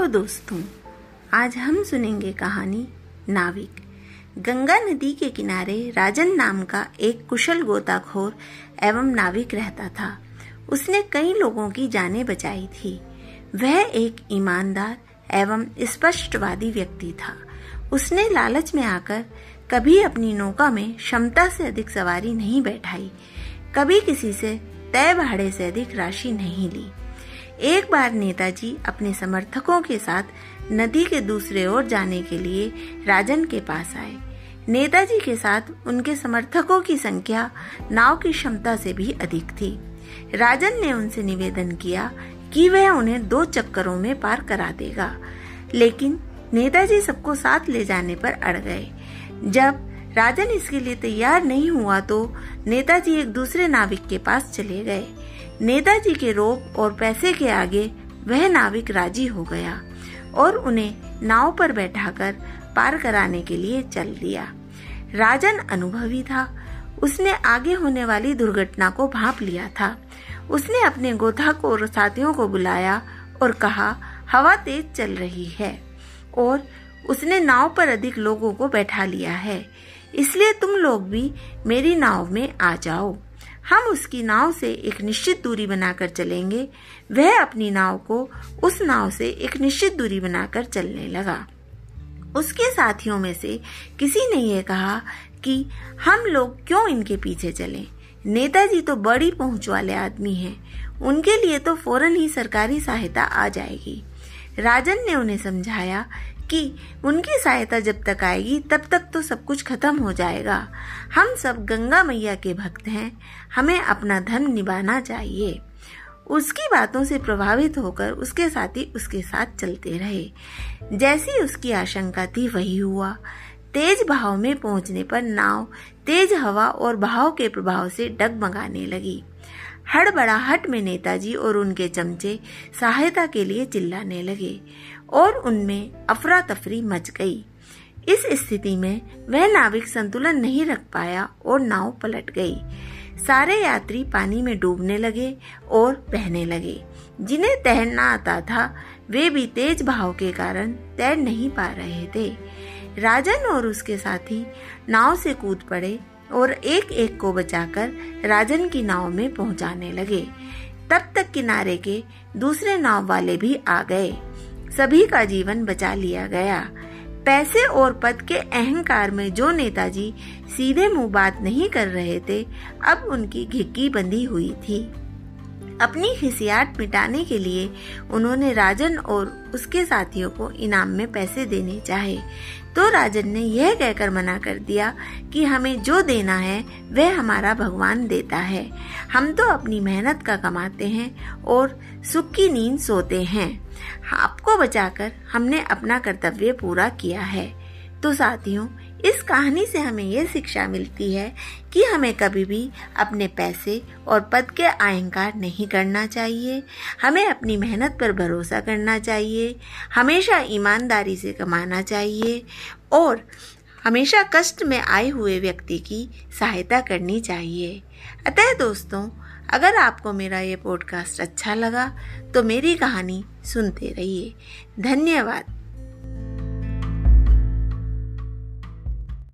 Hello दोस्तों, आज हम सुनेंगे कहानी नाविक। गंगा नदी के किनारे राजन नाम का एक कुशल गोताखोर एवं नाविक रहता था। उसने कई लोगों की जानें बचाई थी। वह एक ईमानदार एवं स्पष्टवादी व्यक्ति था। उसने लालच में आकर कभी अपनी नौका में क्षमता से अधिक सवारी नहीं बैठाई। कभी किसी से तय भाड़े से अधिक राशि नहीं ली। एक बार नेताजी अपने समर्थकों के साथ नदी के दूसरे ओर जाने के लिए राजन के पास आए। नेताजी के साथ उनके समर्थकों की संख्या नाव की क्षमता से भी अधिक थी। राजन ने उनसे निवेदन किया कि वह उन्हें दो चक्करों में पार करा देगा। लेकिन नेताजी सबको साथ ले जाने पर अड़ गए। जब राजन इसके लिए तैयार नहीं हुआ तो नेताजी एक दूसरे नाविक के पास चले गए। नेताजी के रोप और पैसे के आगे वह नाविक राज़ी हो गया और उन्हें नाव पर बैठाकर पार कराने के लिए चल दिया। राजन अनुभवी था। उसने आगे होने वाली दुर्घटना को भाप लिया था। उसने अपने गोधा को और साथियों को बुलाया और कहा, हवा तेज चल रही है। और उसने नाव पर अधिक लोगों को बैठा लिया है। इसलिए तुम लोग भी मेरी नाव में आ जाओ। हम उसकी नाव से एक निश्चित दूरी बनाकर चलेंगे। वह अपनी नाव को उस नाव से एक निश्चित दूरी बनाकर चलने लगा। उसके साथियों में से किसी ने यह कहा कि हम लोग क्यों इनके पीछे चलें? नेताजी तो बड़ी पहुँच वाले आदमी हैं। उनके लिए तो फ़ौरन ही सरकारी सहायता आ जाएगी। राजन ने उन्हें समझाया कि उनकी सहायता जब तक आएगी, तब तक तो सब कुछ खत्म हो जाएगा। हम सब गंगा मैया के भक्त हैं। हमें अपना धर्म निभाना चाहिए। उसकी बातों से प्रभावित होकर उसके साथी उसके साथ चलते रहे। जैसी उसकी आशंका थी, वही हुआ। तेज भाव में पहुँचने पर नाव तेज हवा और भाव के प्रभाव से डगमगाने लगी। हड़बड़ाहट में नेताजी और उनके चमचे सहायता के लिए चिल्लाने लगे और उनमें अफरा तफरी मच गई। इस स्थिति में वह नाविक संतुलन नहीं रख पाया और नाव पलट गई। सारे यात्री पानी में डूबने लगे और बहने लगे। जिन्हें तैरना आता था, वे भी तेज भाव के कारण तैर नहीं पा रहे थे। राजन और उसके साथी नाव से कूद पड़े और एक एक को बचाकर राजन की नाव में पहुँचाने लगे। तब तक किनारे के दूसरे नाव वाले भी आ गए। सभी का जीवन बचा लिया गया। पैसे और पद के अहंकार में जो नेताजी सीधे मुँह बात नहीं कर रहे थे, अब उनकी घिक्की बंधी हुई थी। अपनी खिसियाट मिटाने के लिए उन्होंने राजन और उसके साथियों को इनाम में पैसे देने चाहे। तो राजन ने यह कहकर मना कर दिया कि हमें जो देना है, वह हमारा भगवान देता है। हम तो अपनी मेहनत का कमाते हैं और सुख की नींद सोते हैं। आपको बचाकर हमने अपना कर्तव्य पूरा किया है। तो साथियों इस कहानी से हमें यह शिक्षा मिलती है कि हमें कभी भी अपने पैसे और पद के अहंकार नहीं करना चाहिए। हमें अपनी मेहनत पर भरोसा करना चाहिए। हमेशा ईमानदारी से कमाना चाहिए और हमेशा कष्ट में आए हुए व्यक्ति की सहायता करनी चाहिए। अतः दोस्तों, अगर आपको मेरा ये पॉडकास्ट अच्छा लगा तो मेरी कहानी सुनते रहिए। धन्यवाद।